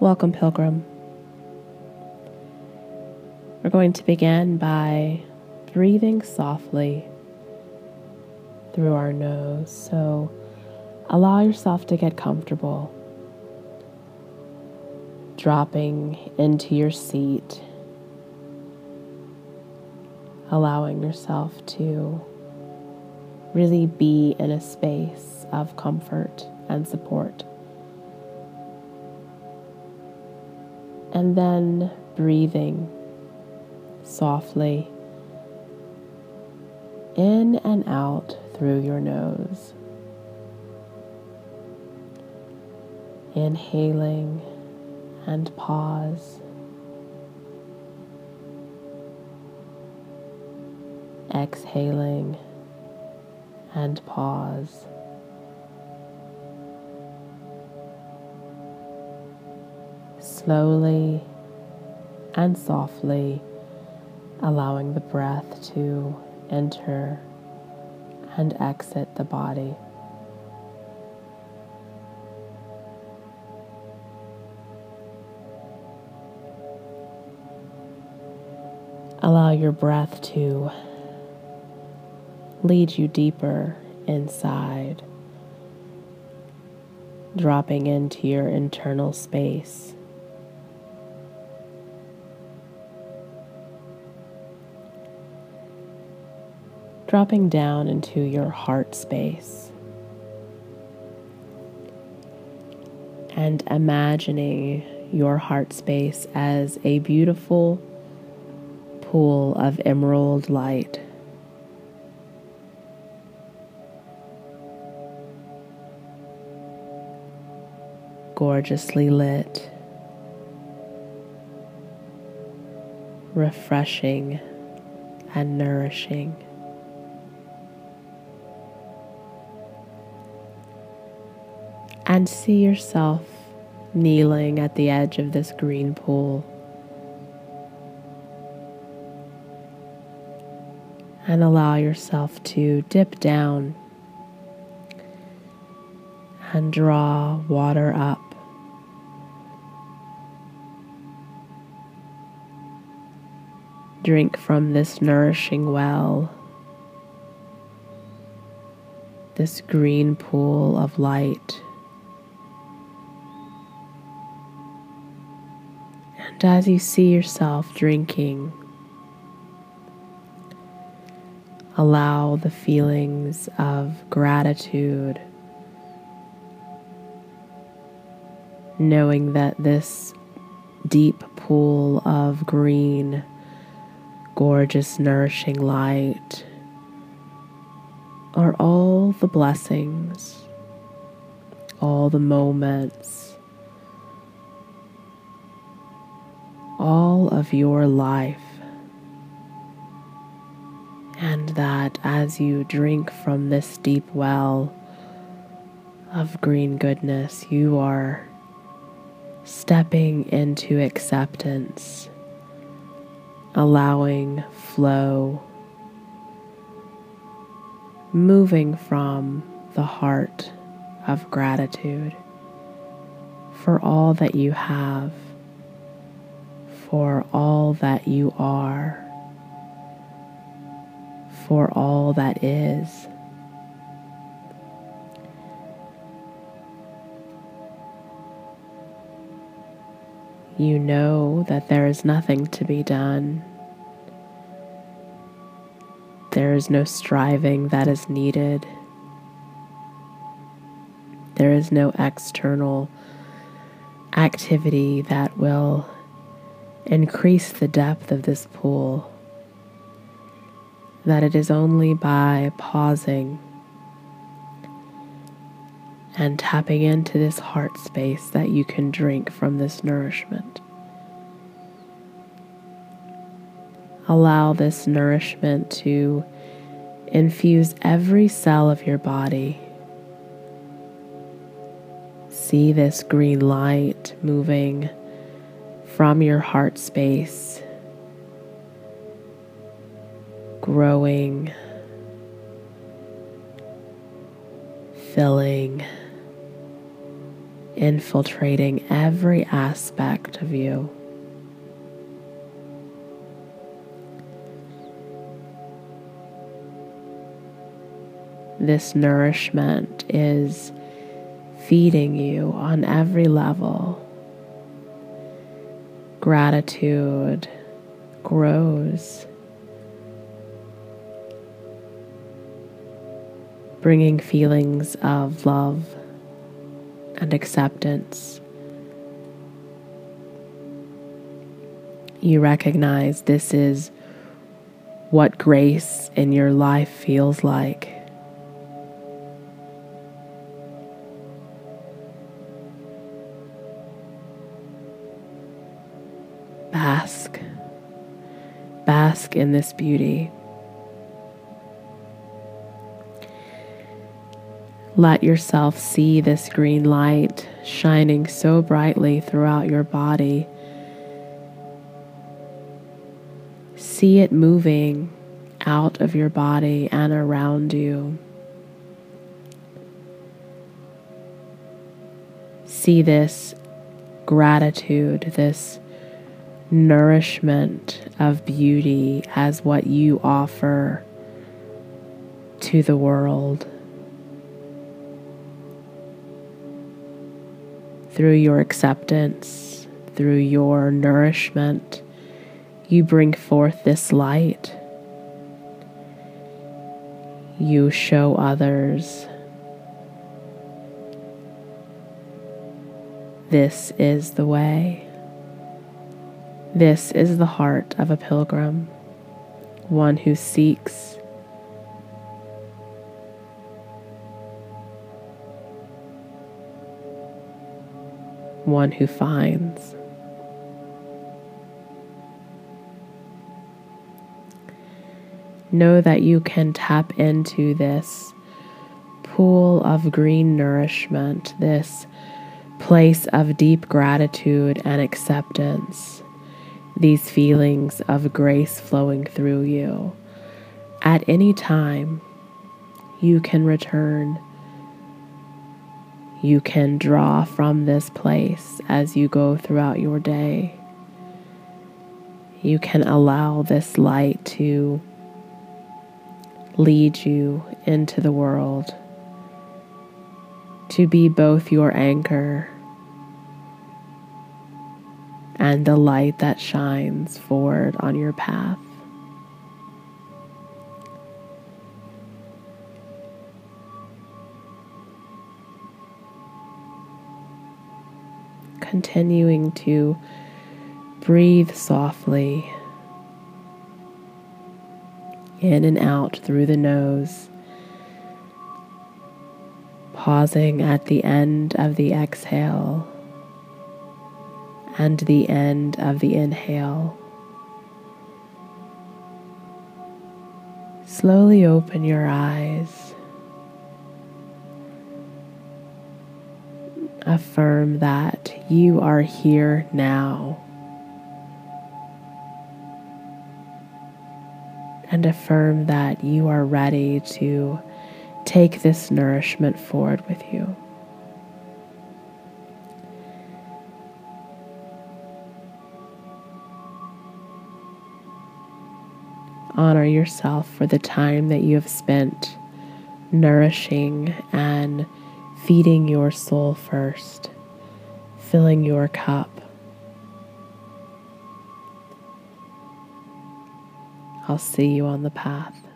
Welcome, Pilgrim. We're going to begin by breathing softly through our nose. So allow yourself to get comfortable, dropping into your seat, allowing yourself to really be in a space of comfort and support. And then breathing softly in and out through your nose. Inhaling and pause. Exhaling and pause. Slowly and softly allowing the breath to enter and exit the body. Allow your breath to lead you deeper inside, dropping into your internal space. Dropping down into your heart space and imagining your heart space as a beautiful pool of emerald light. gorgeously lit, refreshing and nourishing. And see yourself kneeling at the edge of this green pool. And allow yourself to dip down and draw water up. Drink from this nourishing well, this green pool of light. As you see yourself drinking, allow the feelings of gratitude, knowing that this deep pool of green gorgeous, nourishing light are all the blessings, all the moments, all of your life. And that as you drink from this deep well of green goodness, you are stepping into acceptance allowing flow, moving from the heart of gratitude for all that you have, for all that you are, for all that is. You know that there is nothing to be done. There is no striving that is needed. There is no external activity that will increase the depth of this pool. That it is only by pausing and tapping into this heart space that you can drink from this nourishment. Allow this nourishment to infuse every cell of your body. See this green light moving from your heart space, growing, filling infiltrating every aspect of you. This nourishment is feeding you on every level. Gratitude grows, bringing feelings of love and acceptance. You recognize this is what grace in your life feels like. Bask. Bask in this beauty. Let yourself see this green light shining so brightly throughout your body. See it moving out of your body and around you. See this gratitude, this nourishment of beauty as what you offer to the world. Through your acceptance, through your nourishment, you bring forth this light. You show others this is the way. This is the heart of a pilgrim, one who seeks. One who finds. Know that you can tap into this pool of green nourishment, this place of deep gratitude and acceptance these feelings of grace flowing through you. At any time, you can return. You can draw from this place as you go throughout your day. You can allow this light to lead you into the world, to be both your anchor and the light that shines forward on your path. Continuing to breathe softly in and out through the nose, pausing at the end of the exhale and the end of the inhale. Slowly open your eyes. Affirm that you are here now. And affirm that you are ready to take this nourishment forward with you. Honor yourself for the time that you have spent nourishing and feeding your soul first, filling your cup. I'll see you on the path.